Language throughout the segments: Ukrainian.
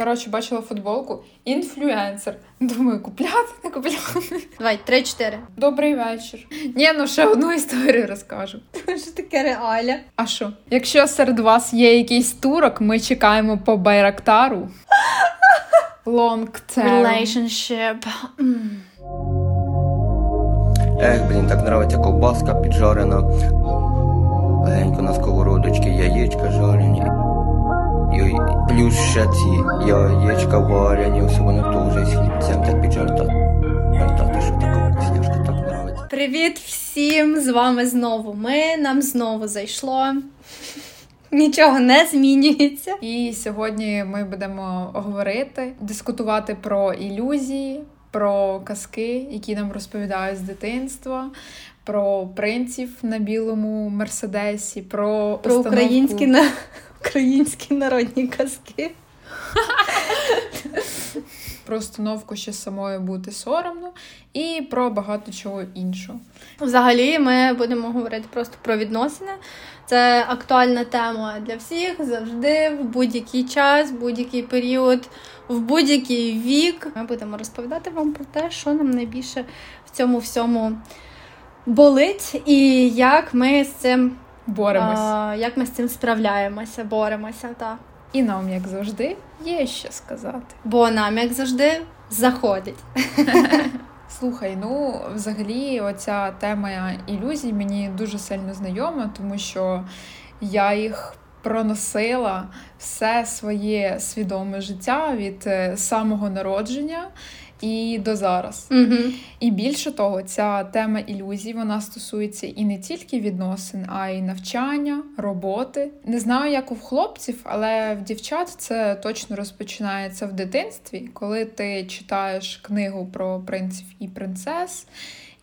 Коротше, бачила футболку. Інфлюенсер. Думаю, купляти, не купляти. Давай, три-чотири. Добрий вечір. Ні, ну ще одну історію розкажу. Що таке реаля? А що? Якщо серед вас є якийсь турок, ми чекаємо по Байрактару. Long term. Relationship. Ех, блін, так нравиться ковбаска піджарена. Легенько на сковородочці, яєчка жарені. І плюс ще ці яєчка варені, особливо теж з хлібцем, так піджарта. Та що така вкусняшка, так нравиться. Привіт всім! З вами знову ми. Нам знову зайшло. Нічого не змінюється. І сьогодні ми будемо говорити, дискутувати про ілюзії, про казки, які нам розповідають з дитинства, про принців на білому мерседесі, про, Про установку- українські, на... українські народні казки. про установку, що самою бути соромно, і про багато чого іншого. Взагалі, ми будемо говорити просто про відносини. Це актуальна тема для всіх завжди, в будь-який час, в будь-який період, в будь-який вік. Ми будемо розповідати вам про те, що нам найбільше в цьому всьому болить, і як ми з цим Боремось. а, як ми з цим справляємося, боремося. Та. І нам, як завжди, є що сказати. Бо нам, як завжди, заходить. Слухай, ну взагалі, оця тема ілюзій мені дуже сильно знайома, тому що я їх проносила все своє свідоме життя від е, самого народження і до зараз. Угу. І більше того, ця тема ілюзій вона стосується і не тільки відносин, а й навчання, роботи. Не знаю, як у хлопців, але в дівчат це точно розпочинається в дитинстві, коли ти читаєш книгу про принців і принцес.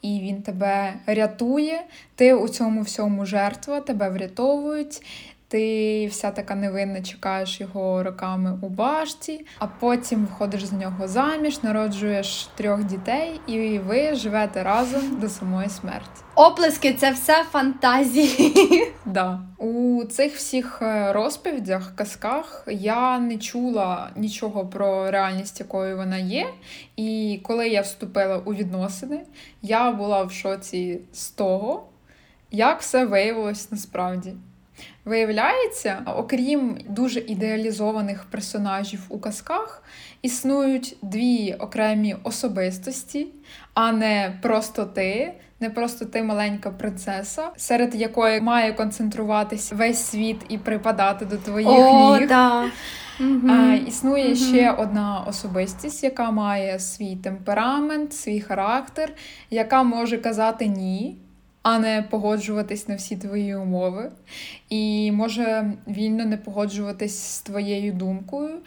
І він тебе рятує, ти у цьому всьому жертва, тебе врятовують. Ти вся така невинна, чекаєш його роками у башті, а потім виходиш з нього заміж, народжуєш трьох дітей, і ви живете разом до самої смерті. Оплески це все фантазії. Да. У цих всіх е, розповідях, казках я не чула нічого про реальність, якою вона є. І коли я вступила у відносини, я була в шоці з того, як все виявилось насправді. Виявляється, окрім дуже ідеалізованих персонажів у казках, існують дві окремі особистості, а не просто ти, не просто ти маленька принцеса, серед якої має концентруватися весь світ і припадати до твоїх О, ніг. да. Мгм. А, існує Мгм. ще одна особистість, яка має свій темперамент, свій характер, яка може казати ні, а не погоджуватись на всі твої умови, і може вільно не погоджуватись з твоєю думкою.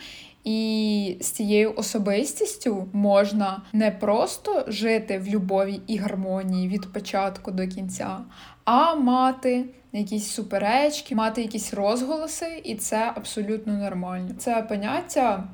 І з цією особистістю можна не просто жити в любові і гармонії від початку до кінця, а мати якісь суперечки, мати якісь розголоси, і це абсолютно нормально. Це поняття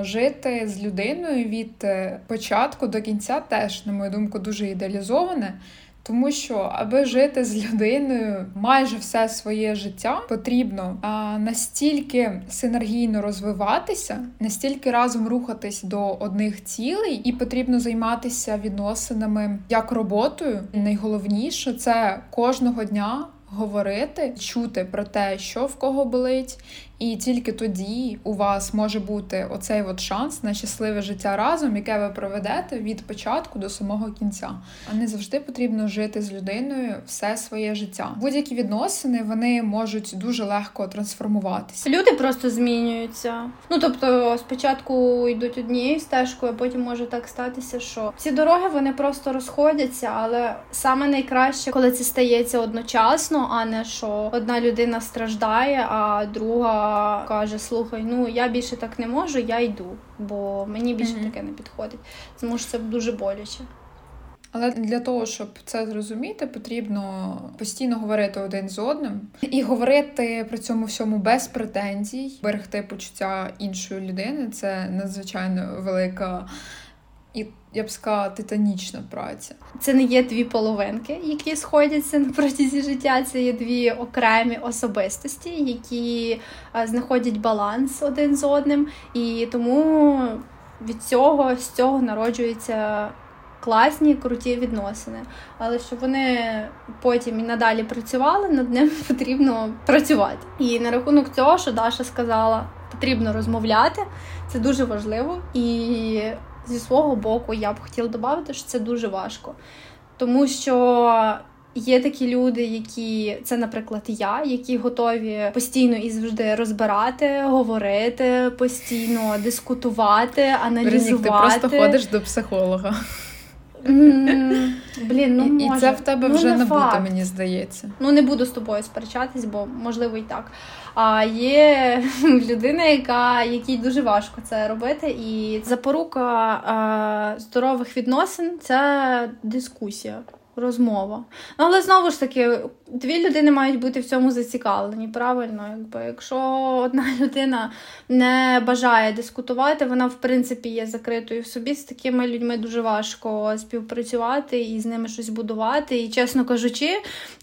жити з людиною від е, початку до кінця теж, на мою думку, дуже ідеалізоване. Тому що, аби жити з людиною майже все своє життя, потрібно а, настільки синергійно розвиватися, настільки разом рухатись до одних цілей, і потрібно займатися відносинами як роботою. Найголовніше це кожного дня говорити, чути про те, що в кого болить, і тільки тоді у вас може бути оцей от шанс на щасливе життя разом, яке ви проведете від початку до самого кінця. А не завжди потрібно жити з людиною все своє життя. Будь-які відносини вони можуть дуже легко трансформуватися. Люди просто змінюються. Ну тобто, спочатку йдуть однією стежкою, а потім може так статися, що ці дороги вони просто розходяться, але саме найкраще, коли це стається одночасно, а не що одна людина страждає, а друга каже: Слухай, ну я більше так не можу, я йду, бо мені більше Мгм. таке не підходить. Тому що це дуже боляче. Але для того, щоб це зрозуміти, потрібно постійно говорити один з одним і говорити при цьому всьому без претензій, берегти почуття іншої людини це надзвичайно велика я б сказала, титанічна праця. Це не є дві половинки, які сходяться на протязі життя. Це є дві окремі особистості, які знаходять баланс один з одним. І тому від цього з цього народжується класні, круті відносини. Але щоб вони потім і надалі працювали, над ним потрібно працювати. І на рахунок цього, що Даша сказала, потрібно розмовляти. Це дуже важливо. І зі свого боку я б хотіла додати, що це дуже важко. Тому що є такі люди, які це, наприклад, я, які готові постійно і завжди розбирати, говорити, постійно дискутувати, аналізувати. Веронік, ти просто ходиш до психолога. Блін, ну і, може. і це в тебе ну, вже не набуто, буде, мені здається. Ну не буду з тобою сперечатись, бо можливо і так. А є людина, яка якій дуже важко це робити, і запорука а, здорових відносин це дискусія розмова. Ну, але знову ж таки, дві людини мають бути в цьому зацікавлені. Правильно, якби якщо одна людина не бажає дискутувати, вона в принципі є закритою в собі. З такими людьми дуже важко співпрацювати і з ними щось будувати. І, чесно кажучи,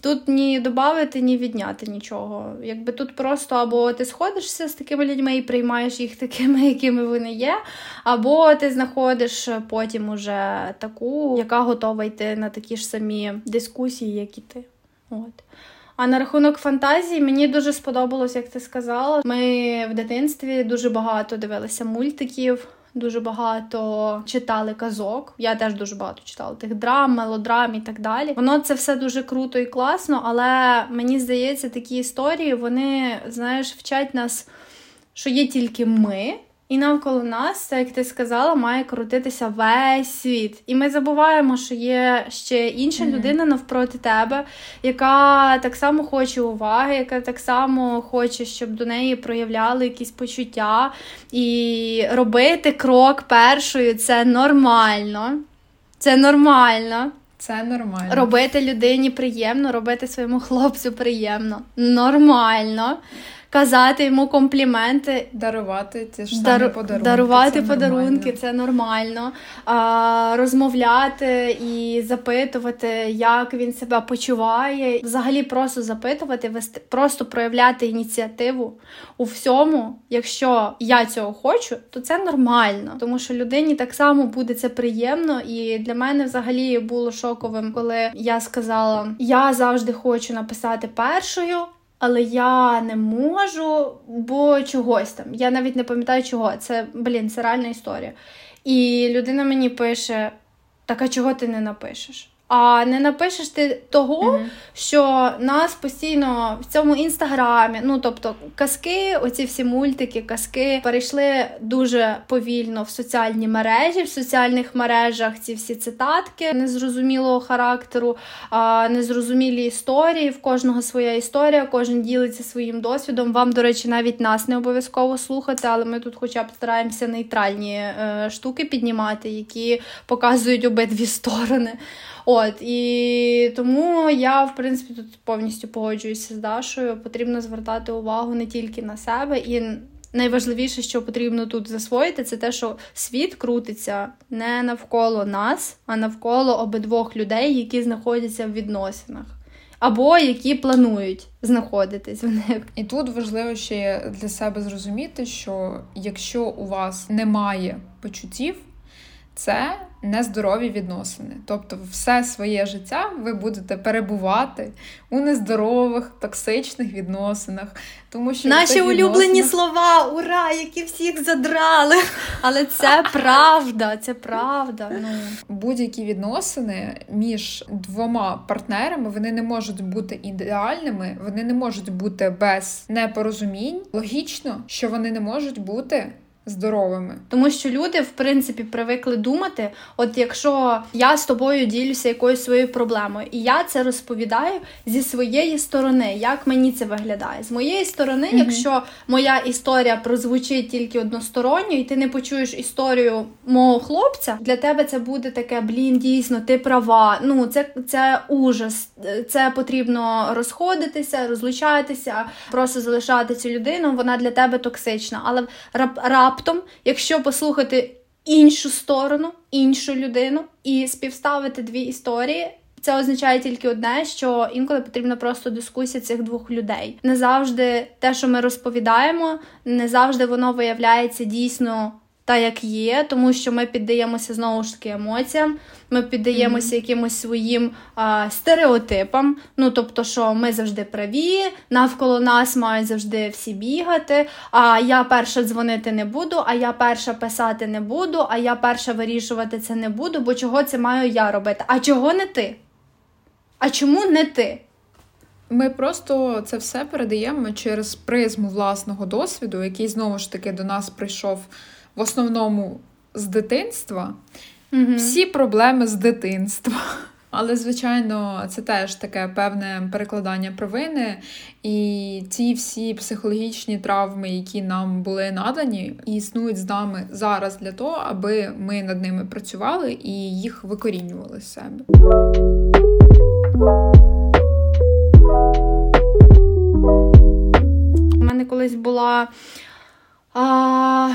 тут ні додати, ні відняти нічого. Якби тут просто або ти сходишся з такими людьми і приймаєш їх такими, якими вони є, або ти знаходиш потім уже таку, яка готова йти на такі ж самі самі дискусії, як і ти. От. А на рахунок фантазії мені дуже сподобалось, як ти сказала. Ми в дитинстві дуже багато дивилися мультиків, дуже багато читали казок. Я теж дуже багато читала тих драм, мелодрам і так далі. Воно це все дуже круто і класно, але мені здається, такі історії вони, знаєш, вчать нас, що є тільки ми. І навколо нас, як ти сказала, має крутитися весь світ. І ми забуваємо, що є ще інша mm-hmm. людина навпроти тебе, яка так само хоче уваги, яка так само хоче, щоб до неї проявляли якісь почуття. І робити крок першою це нормально. Це нормально. Це нормально. Робити людині приємно, робити своєму хлопцю приємно. Нормально казати йому компліменти, дарувати ті ж самі подарунки. Дарувати це подарунки, нормально. це нормально. А, Розмовляти і запитувати, як він себе почуває. Взагалі просто запитувати, вести, просто проявляти ініціативу у всьому. Якщо я цього хочу, то це нормально, тому що людині так само буде це приємно. І для мене взагалі було шоковим, коли я сказала: я завжди хочу написати першою але я не можу, бо чогось там. Я навіть не пам'ятаю чого. Це, блін, це реальна історія. І людина мені пише: так а чого ти не напишеш? А не напишеш ти того, mm-hmm. що нас постійно в цьому інстаграмі, ну тобто казки, оці всі мультики, казки перейшли дуже повільно в соціальні мережі, в соціальних мережах ці всі цитатки незрозумілого характеру, а незрозумілі історії. В кожного своя історія, кожен ділиться своїм досвідом. Вам, до речі, навіть нас не обов'язково слухати, але ми тут, хоча б стараємося нейтральні е, штуки піднімати, які показують обидві сторони. От і тому я, в принципі, тут повністю погоджуюся з Дашою. Потрібно звертати увагу не тільки на себе, і найважливіше, що потрібно тут засвоїти, це те, що світ крутиться не навколо нас, а навколо обидвох людей, які знаходяться в відносинах. Або які планують знаходитись в них. І тут важливо ще для себе зрозуміти, що якщо у вас немає почуттів, це нездорові відносини. Тобто, все своє життя ви будете перебувати у нездорових, токсичних відносинах. Тому що Наші улюблені слова, ура, які всіх задрали! Але це правда, це правда. Ну. Будь-які відносини між двома партнерами вони не можуть бути ідеальними, вони не можуть бути без непорозумінь. Логічно, що вони не можуть бути здоровими. Тому що люди, в принципі, привикли думати: от якщо я з тобою ділюся якоюсь своєю проблемою, і я це розповідаю зі своєї сторони, як мені це виглядає. З моєї сторони, mm якщо моя історія прозвучить тільки односторонньо, і ти не почуєш історію мого хлопця, для тебе це буде таке, блін, дійсно, ти права. Ну, це, це ужас. Це потрібно розходитися, розлучатися, просто залишати цю людину. Вона для тебе токсична. Але рап раптом, якщо послухати іншу сторону, іншу людину і співставити дві історії. Це означає тільки одне, що інколи потрібна просто дискусія цих двох людей. Не завжди те, що ми розповідаємо, не завжди воно виявляється дійсно та як є, тому що ми піддаємося знову ж таки емоціям, ми піддаємося mm-hmm. якимось своїм а, стереотипам. Ну тобто, що ми завжди праві, навколо нас мають завжди всі бігати. А я перша дзвонити не буду, а я перша писати не буду, а я перша вирішувати це не буду, бо чого це маю я робити? А чого не ти? А чому не ти? Ми просто це все передаємо через призму власного досвіду, який знову ж таки до нас прийшов в основному з дитинства. Угу. Всі проблеми з дитинства. Але, звичайно, це теж таке певне перекладання провини. І ці всі психологічні травми, які нам були надані, існують з нами зараз для того, аби ми над ними працювали і їх викорінювали з себе. У мене колись була. А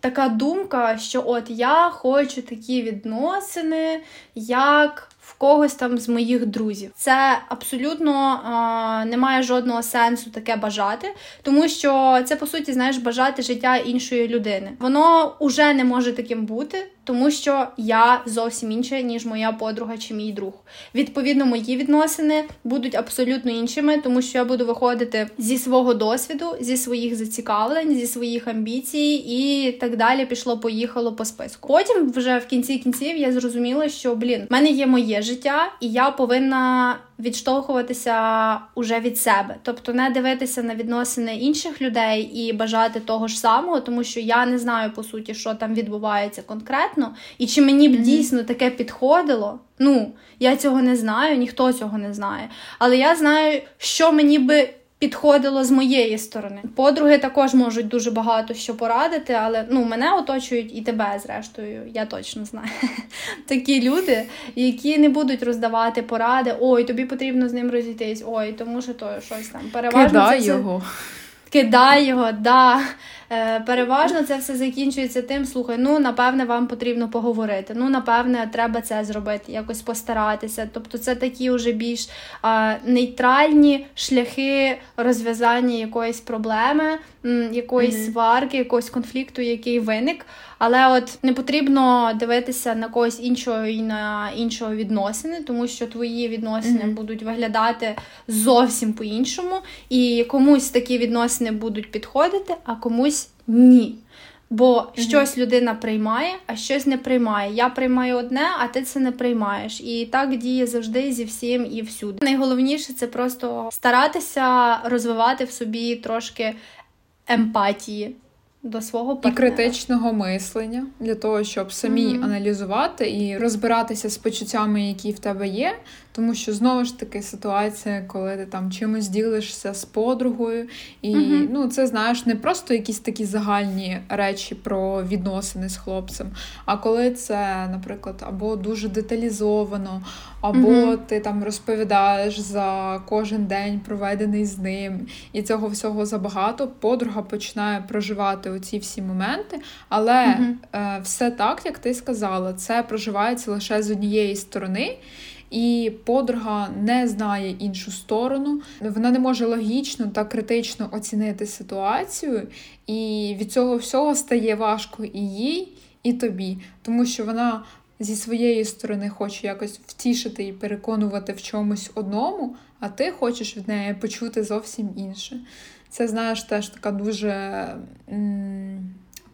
така думка, що от я хочу такі відносини, як в когось там з моїх друзів. Це абсолютно не має жодного сенсу таке бажати, тому що це по суті знаєш бажати життя іншої людини. Воно уже не може таким бути тому що я зовсім інша, ніж моя подруга чи мій друг. Відповідно, мої відносини будуть абсолютно іншими, тому що я буду виходити зі свого досвіду, зі своїх зацікавлень, зі своїх амбіцій і так далі. Пішло, поїхало по списку. Потім, вже в кінці кінців, я зрозуміла, що блін, в мене є моє життя, і я повинна відштовхуватися уже від себе, тобто не дивитися на відносини інших людей і бажати того ж самого, тому що я не знаю по суті, що там відбувається конкретно, і чи мені б mm-hmm. дійсно таке підходило. Ну я цього не знаю, ніхто цього не знає. Але я знаю, що мені би підходило з моєї сторони. Подруги також можуть дуже багато що порадити, але ну мене оточують і тебе, зрештою, я точно знаю. Такі люди, які не будуть роздавати поради. Ой, тобі потрібно з ним розійтись, ой, тому що то щось там переважно. Кидай це його. Кидай його, да. Е, переважно це все закінчується тим, слухай, ну напевне, вам потрібно поговорити. Ну, напевне, треба це зробити, якось постаратися. Тобто, це такі вже більш а, нейтральні шляхи розв'язання якоїсь проблеми, якоїсь mm-hmm. сварки, якогось конфлікту, який виник. Але от не потрібно дивитися на когось іншого і на іншого відносини, тому що твої відносини mm-hmm. будуть виглядати зовсім по-іншому, і комусь такі відносини будуть підходити, а комусь ні. Бо mm-hmm. щось людина приймає, а щось не приймає. Я приймаю одне, а ти це не приймаєш. І так діє завжди зі всім і всюди. Найголовніше це просто старатися розвивати в собі трошки емпатії до свого партнера. і критичного мислення для того, щоб самі mm-hmm. аналізувати і розбиратися з почуттями, які в тебе є. Тому що знову ж таки ситуація, коли ти там чимось ділишся з подругою, і mm-hmm. ну це знаєш не просто якісь такі загальні речі про відносини з хлопцем, а коли це, наприклад, або дуже деталізовано, або mm-hmm. ти там розповідаєш за кожен день проведений з ним, і цього всього забагато, подруга починає проживати оці всі моменти, але mm-hmm. е, все так, як ти сказала, це проживається лише з однієї сторони і подруга не знає іншу сторону, вона не може логічно та критично оцінити ситуацію, і від цього всього стає важко і їй, і тобі, тому що вона. Зі своєї сторони хоче якось втішити і переконувати в чомусь одному, а ти хочеш від неї почути зовсім інше. Це, знаєш, теж така дуже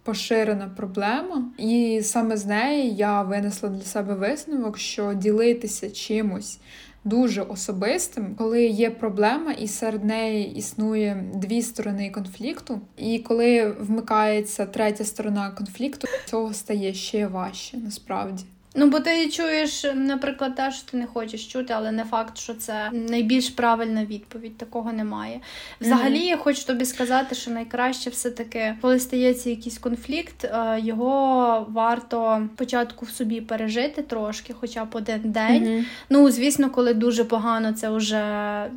поширена проблема, і саме з неї я винесла для себе висновок, що ділитися чимось. Дуже особистим, коли є проблема, і серед неї існує дві сторони конфлікту. І коли вмикається третя сторона конфлікту, цього стає ще важче насправді. Ну, бо ти чуєш, наприклад, те, що ти не хочеш чути, але не факт, що це найбільш правильна відповідь. Такого немає. Взагалі, mm-hmm. я хочу тобі сказати, що найкраще все-таки, коли стається якийсь конфлікт, е, його варто спочатку в собі пережити трошки, хоча б один день. Mm-hmm. Ну, звісно, коли дуже погано, це вже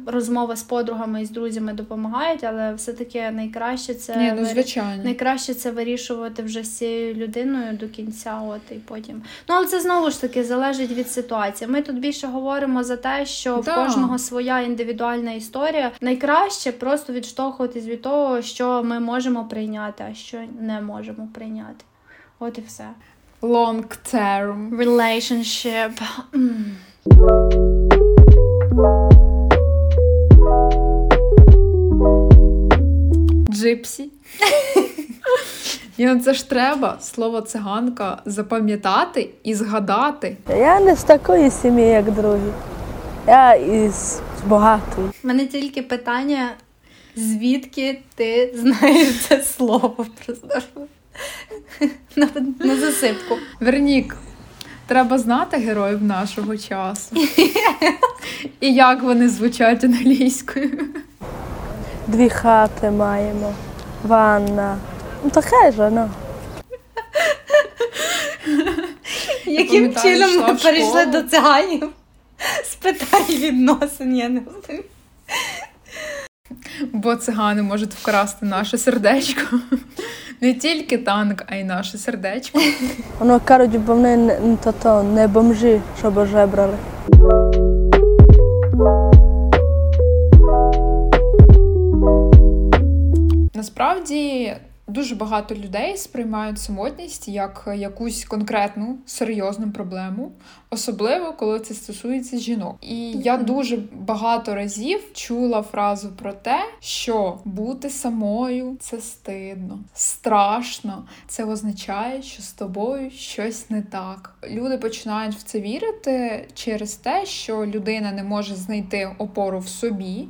розмова з подругами і з друзями допомагають, але все-таки найкраще це Ні, ну, звичайно. найкраще це вирішувати вже з цією людиною до кінця. От і потім. Ну, але це знову ж таки залежить від ситуації. Ми тут більше говоримо за те, що да. в кожного своя індивідуальна історія. Найкраще просто відштовхуватись від того, що ми можемо прийняти, а що не можемо прийняти. От і все. Long term relationship. Джипсі. І це ж треба слово циганка запам'ятати і згадати. Я не з такої сім'ї, як другі. Я із багатої. У мене тільки питання, звідки ти знаєш це слово просто на, на засипку. Вернік, треба знати героїв нашого часу. І як вони звучать англійською. Дві хати маємо, ванна. Ну, таке ж, ну. Яким чином ми перейшли до циганів з питань відносин, я не знаю. Бо цигани можуть вкрасти наше сердечко. Не тільки танк, а й наше сердечко. Воно кажуть, бо вони не, то, то, не бомжі, щоб жебрали. Насправді Дуже багато людей сприймають самотність як якусь конкретну серйозну проблему, особливо коли це стосується жінок. І я дуже багато разів чула фразу про те, що бути самою це стидно, страшно. Це означає, що з тобою щось не так. Люди починають в це вірити через те, що людина не може знайти опору в собі.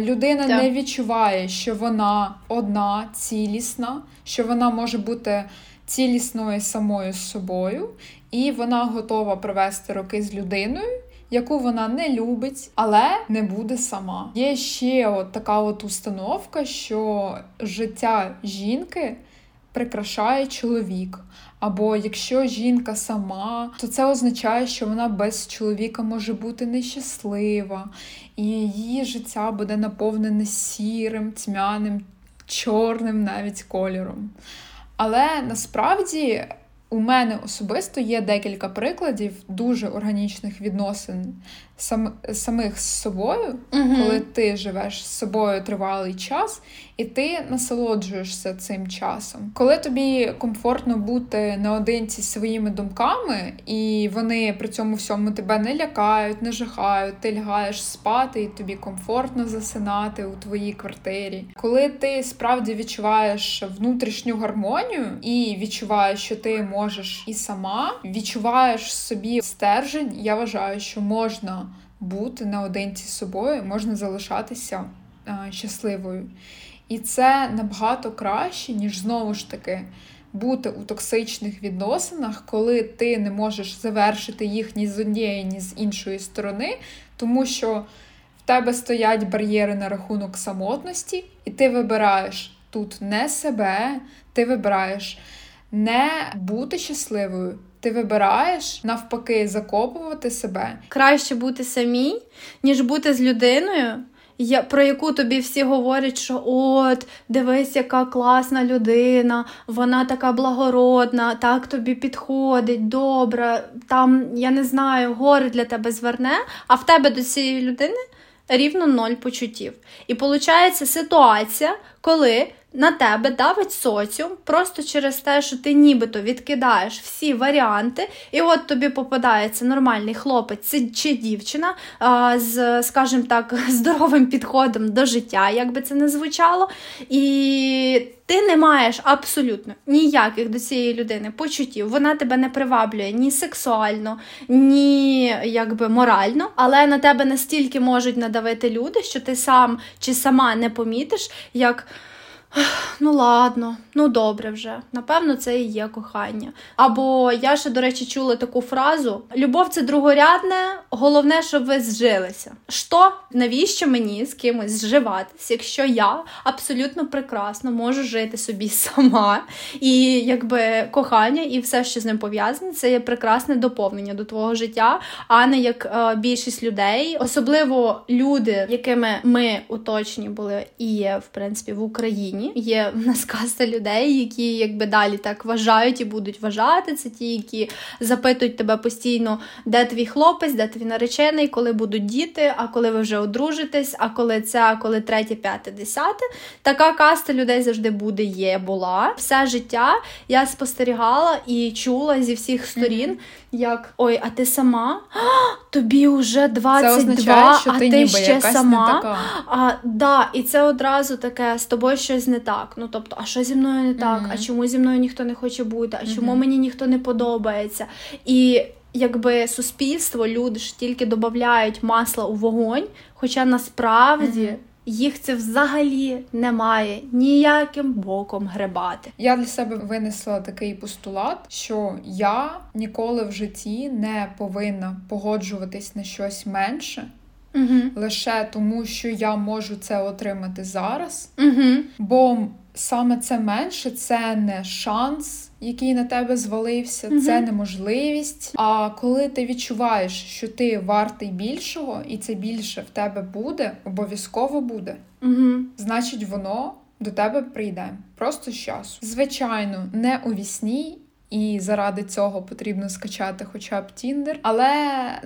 Людина не відчуває, що вона одна, цілісна, що вона може бути цілісною самою собою, і вона готова провести роки з людиною. Яку вона не любить, але не буде сама. Є ще от така от установка, що життя жінки прикрашає чоловік. Або якщо жінка сама, то це означає, що вона без чоловіка може бути нещаслива, і її життя буде наповнене сірим, тьмяним чорним навіть кольором. Але насправді у мене особисто є декілька прикладів дуже органічних відносин сам, самих з собою, угу. коли ти живеш з собою тривалий час, і ти насолоджуєшся цим часом. Коли тобі комфортно бути наодинці з своїми думками, і вони при цьому всьому тебе не лякають, не жахають, ти лягаєш спати, і тобі комфортно засинати у твоїй квартирі. Коли ти справді відчуваєш внутрішню гармонію і відчуваєш, що ти можеш і сама, відчуваєш собі стержень, я вважаю, що можна бути наодинці з собою, можна залишатися а, щасливою. І це набагато краще, ніж знову ж таки бути у токсичних відносинах, коли ти не можеш завершити їх ні з однієї, ні з іншої сторони, тому що в тебе стоять бар'єри на рахунок самотності, і ти вибираєш тут не себе, ти вибираєш не бути щасливою. Ти вибираєш навпаки закопувати себе. Краще бути самій, ніж бути з людиною, я, про яку тобі всі говорять, що от, дивись, яка класна людина, вона така благородна, так тобі підходить, добра, там, я не знаю, гори для тебе зверне, а в тебе до цієї людини рівно ноль почуттів. І виходить ситуація, коли на тебе давить соціум просто через те, що ти нібито відкидаєш всі варіанти, і от тобі попадається нормальний хлопець чи дівчина з, скажімо так, здоровим підходом до життя, як би це не звучало. І ти не маєш абсолютно ніяких до цієї людини почуттів. Вона тебе не приваблює ні сексуально, ні якби морально, але на тебе настільки можуть надавити люди, що ти сам чи сама не помітиш, як Ну ладно, ну добре вже. Напевно, це і є кохання. Або я ще, до речі, чула таку фразу: любов це другорядне, головне, щоб ви зжилися. Що? Навіщо мені з кимось зживатись, якщо я абсолютно прекрасно можу жити собі сама, і якби кохання і все, що з ним пов'язане, це є прекрасне доповнення до твого життя, а не як е, більшість людей, особливо люди, якими ми уточні були і є в принципі в Україні. Є в нас каста людей, які якби далі так вважають і будуть вважати. Це ті, які запитують тебе постійно, де твій хлопець, де твій наречений, коли будуть діти, а коли ви вже одружитесь, а коли це, а коли третє, п'яте, десяте. Така каста людей завжди буде, є, була. Все життя я спостерігала і чула зі всіх сторін. Mm-hmm як ой, а ти сама? А, тобі вже 22, це означає, що а ти, ти ще сама. Не така. А, да, І це одразу таке з тобою щось не так. Ну тобто, а що зі мною не так? Mm-hmm. А чому зі мною ніхто не хоче бути? А mm-hmm. чому мені ніхто не подобається? І якби суспільство, люди ж тільки додають масла у вогонь, хоча насправді. Mm-hmm їх це взагалі немає ніяким боком гребати. Я для себе винесла такий постулат, що я ніколи в житті не повинна погоджуватись на щось менше. Угу. Лише тому, що я можу це отримати зараз, Угу. бо саме це менше це не шанс, який на тебе звалився, mm це неможливість. А коли ти відчуваєш, що ти вартий більшого, і це більше в тебе буде, обов'язково буде, mm значить воно до тебе прийде просто з часу. Звичайно, не у вісні. І заради цього потрібно скачати хоча б Тіндер, але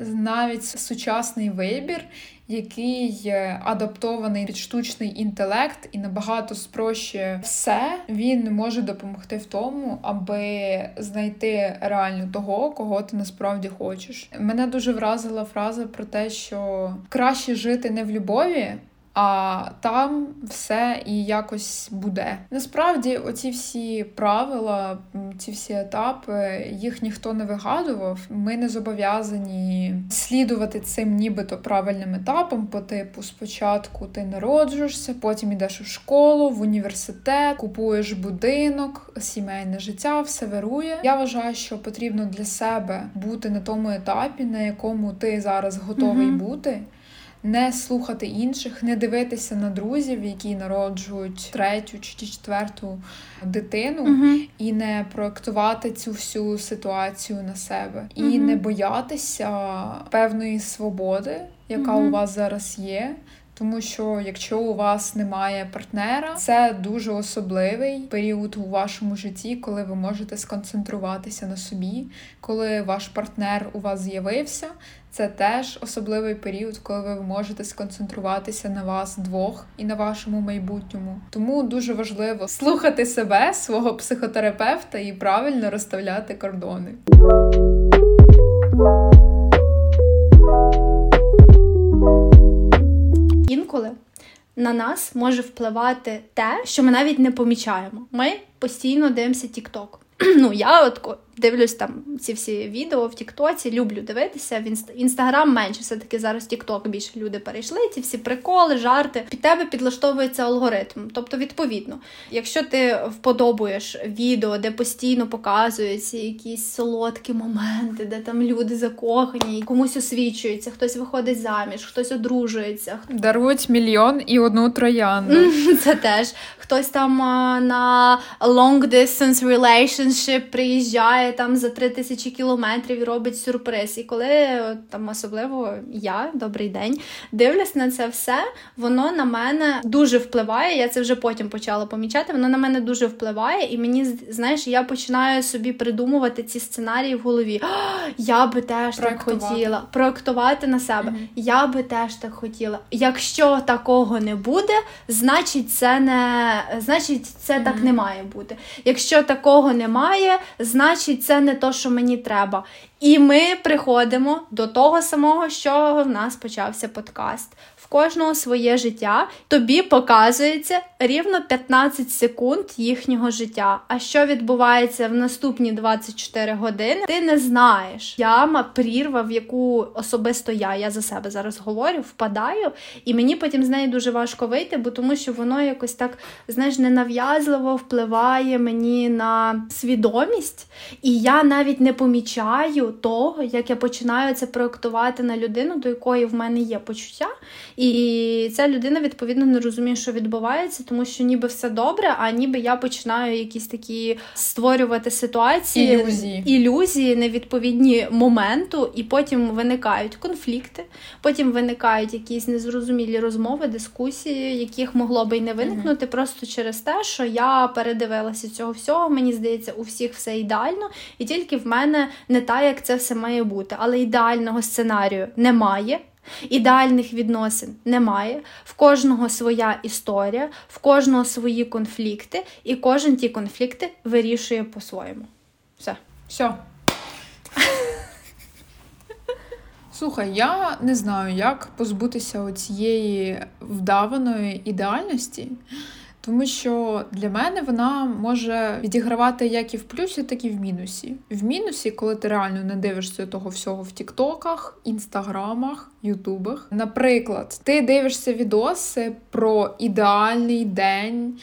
навіть сучасний вибір, який адаптований під штучний інтелект і набагато спрощує все, він може допомогти в тому, аби знайти реально того, кого ти насправді хочеш. Мене дуже вразила фраза про те, що краще жити не в любові а там все і якось буде. Насправді, оці всі правила, ці всі етапи, їх ніхто не вигадував. Ми не зобов'язані слідувати цим, нібито правильним етапом. По типу, спочатку ти народжуєшся, потім йдеш у школу, в університет, купуєш будинок, сімейне життя, все вирує. Я вважаю, що потрібно для себе бути на тому етапі, на якому ти зараз готовий mm бути не слухати інших, не дивитися на друзів, які народжують третю чи четверту дитину, угу. і не проектувати цю всю ситуацію на себе, і угу. не боятися певної свободи, яка угу. у вас зараз є. Тому що якщо у вас немає партнера, це дуже особливий період у вашому житті, коли ви можете сконцентруватися на собі, коли ваш партнер у вас з'явився. Це теж особливий період, коли ви можете сконцентруватися на вас двох і на вашому майбутньому. Тому дуже важливо слухати себе, свого психотерапевта і правильно розставляти кордони. На нас може впливати те, що ми навіть не помічаємо. Ми постійно дивимося TikTok. Ну, я от дивлюсь там ці всі відео в Тіктоці, люблю дивитися. В інстаграм менше все-таки зараз Тікток більше люди перейшли. Ці всі приколи, жарти. Під тебе підлаштовується алгоритм. Тобто, відповідно, якщо ти вподобуєш відео, де постійно показуються якісь солодкі моменти, де там люди закохані, комусь освічуються, хтось виходить заміж, хтось одружується. Дарують мільйон і одну троянду. Це теж хтось там на long distance relationship приїжджає там за три тисячі кілометрів і робить сюрприз. І коли там особливо я, добрий день, дивлюсь на це все, воно на мене дуже впливає. Я це вже потім почала помічати. Воно на мене дуже впливає, і мені знаєш, я починаю собі придумувати ці сценарії в голові. Я би теж так хотіла проектувати на себе. mm Я би теж так хотіла. Якщо такого не буде, значить це не значить це mm так не має бути. Якщо такого немає, значить це не то, що мені треба. І ми приходимо до того самого, що в нас почався подкаст. Кожного своє життя. Тобі показується рівно 15 секунд їхнього життя. А що відбувається в наступні 24 години, ти не знаєш. Яма, прірва, в яку особисто я, я за себе зараз говорю, впадаю, і мені потім з неї дуже важко вийти, бо тому що воно якось так, знаєш, ненав'язливо впливає мені на свідомість, і я навіть не помічаю того, як я починаю це проектувати на людину, до якої в мене є почуття. Ця людина, відповідно, не розуміє, що відбувається, тому що ніби все добре, а ніби я починаю якісь такі створювати ситуації, Ілюзії. ілюзії невідповідні моменту, і потім виникають конфлікти, потім виникають якісь незрозумілі розмови, дискусії, яких могло би й не виникнути, просто через те, що я передивилася цього всього. Мені здається, у всіх все ідеально, і тільки в мене не так, як це все має бути. Але ідеального сценарію немає. Ідеальних відносин немає. В кожного своя історія, в кожного свої конфлікти, і кожен ті конфлікти вирішує по-своєму. Все. Все. Слухай, я не знаю, як позбутися цієї вдаваної ідеальності, тому що для мене вона може відігравати як і в плюсі, так і в мінусі. В мінусі, коли ти реально не дивишся того всього в Тіктоках, інстаграмах, Ютубах. Наприклад, ти дивишся відоси про ідеальний день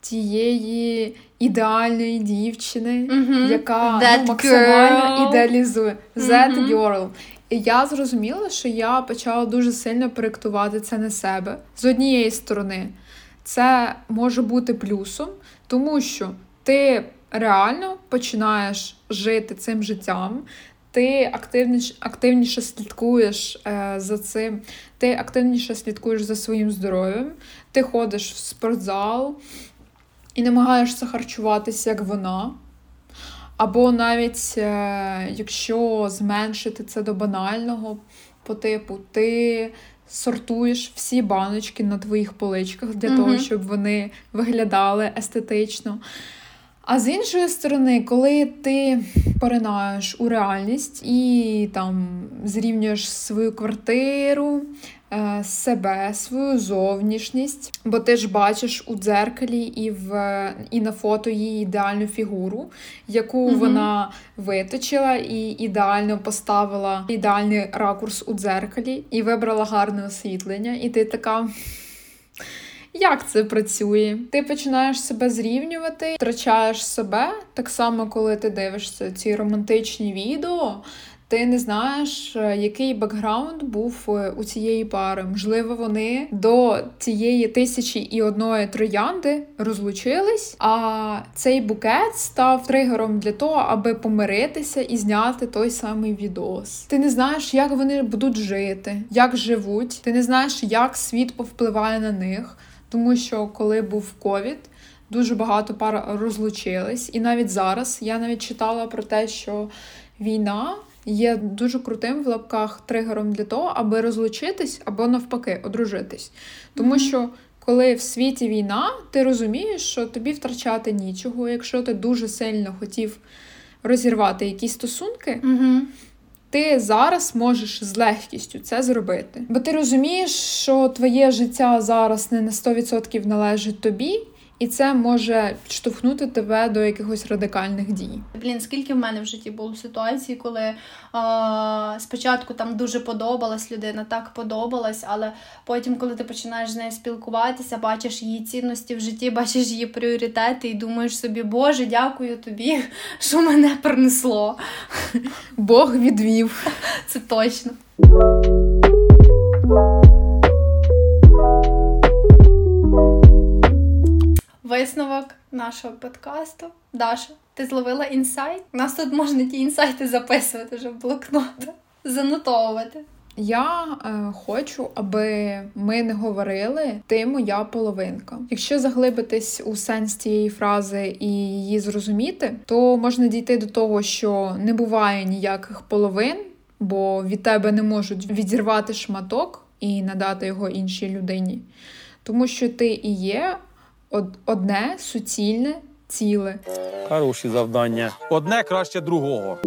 тієї ідеальної дівчини, Мгм. яка That ну, максимально girl. ідеалізує. That Мгм. girl. І я зрозуміла, що я почала дуже сильно проєктувати це на себе. З однієї сторони, це може бути плюсом, тому що ти реально починаєш жити цим життям. Ти активніше, активніше слідкуєш е, за цим, ти активніше слідкуєш за своїм здоров'ям, ти ходиш в спортзал і намагаєшся харчуватися як вона. Або навіть е, якщо зменшити це до банального, по типу, ти сортуєш всі баночки на твоїх поличках для Мгм. того, щоб вони виглядали естетично. А з іншої сторони, коли ти поринаєш у реальність і там зрівнюєш свою квартиру, себе, свою зовнішність, бо ти ж бачиш у дзеркалі і в і на фото її ідеальну фігуру, яку Мгм. вона виточила і ідеально поставила ідеальний ракурс у дзеркалі, і вибрала гарне освітлення, і ти така. Як це працює? Ти починаєш себе зрівнювати, втрачаєш себе так само, коли ти дивишся ці романтичні відео. Ти не знаєш, е, який бекграунд був е, у цієї пари. Можливо, вони до цієї тисячі і одної троянди розлучились, а цей букет став тригером для того, аби помиритися і зняти той самий відос. Ти не знаєш, як вони будуть жити, як живуть. Ти не знаєш, як світ повпливає на них. Тому що коли був ковід, дуже багато пар розлучились. І навіть зараз я навіть читала про те, що війна є дуже крутим в лапках тригером для того, аби розлучитись або навпаки одружитись. Тому Мгм. що коли в світі війна, ти розумієш, що тобі втрачати нічого. Якщо ти дуже сильно хотів розірвати якісь стосунки, Угу. ти зараз можеш з легкістю це зробити. Бо ти розумієш, що твоє життя зараз не на 100% належить тобі, і це може підштовхнути тебе до якихось радикальних дій. Блін, скільки в мене в житті було ситуацій, коли а, спочатку там дуже подобалась людина, так подобалась, але потім, коли ти починаєш з нею спілкуватися, бачиш її цінності в житті, бачиш її пріоритети і думаєш собі, Боже, дякую тобі, що мене принесло. Бог відвів. Це точно. Висновок нашого подкасту. Даша, ти зловила інсайт? У нас тут можна ті інсайти записувати вже в блокнот, занотовувати. Я е, хочу, аби ми не говорили ти моя половинка. Якщо заглибитись у сенс цієї фрази і її зрозуміти, то можна дійти до того, що не буває ніяких половин, бо від тебе не можуть відірвати шматок і надати його іншій людині. Тому що ти і є одне суцільне ціле. Хороші завдання. Одне краще другого.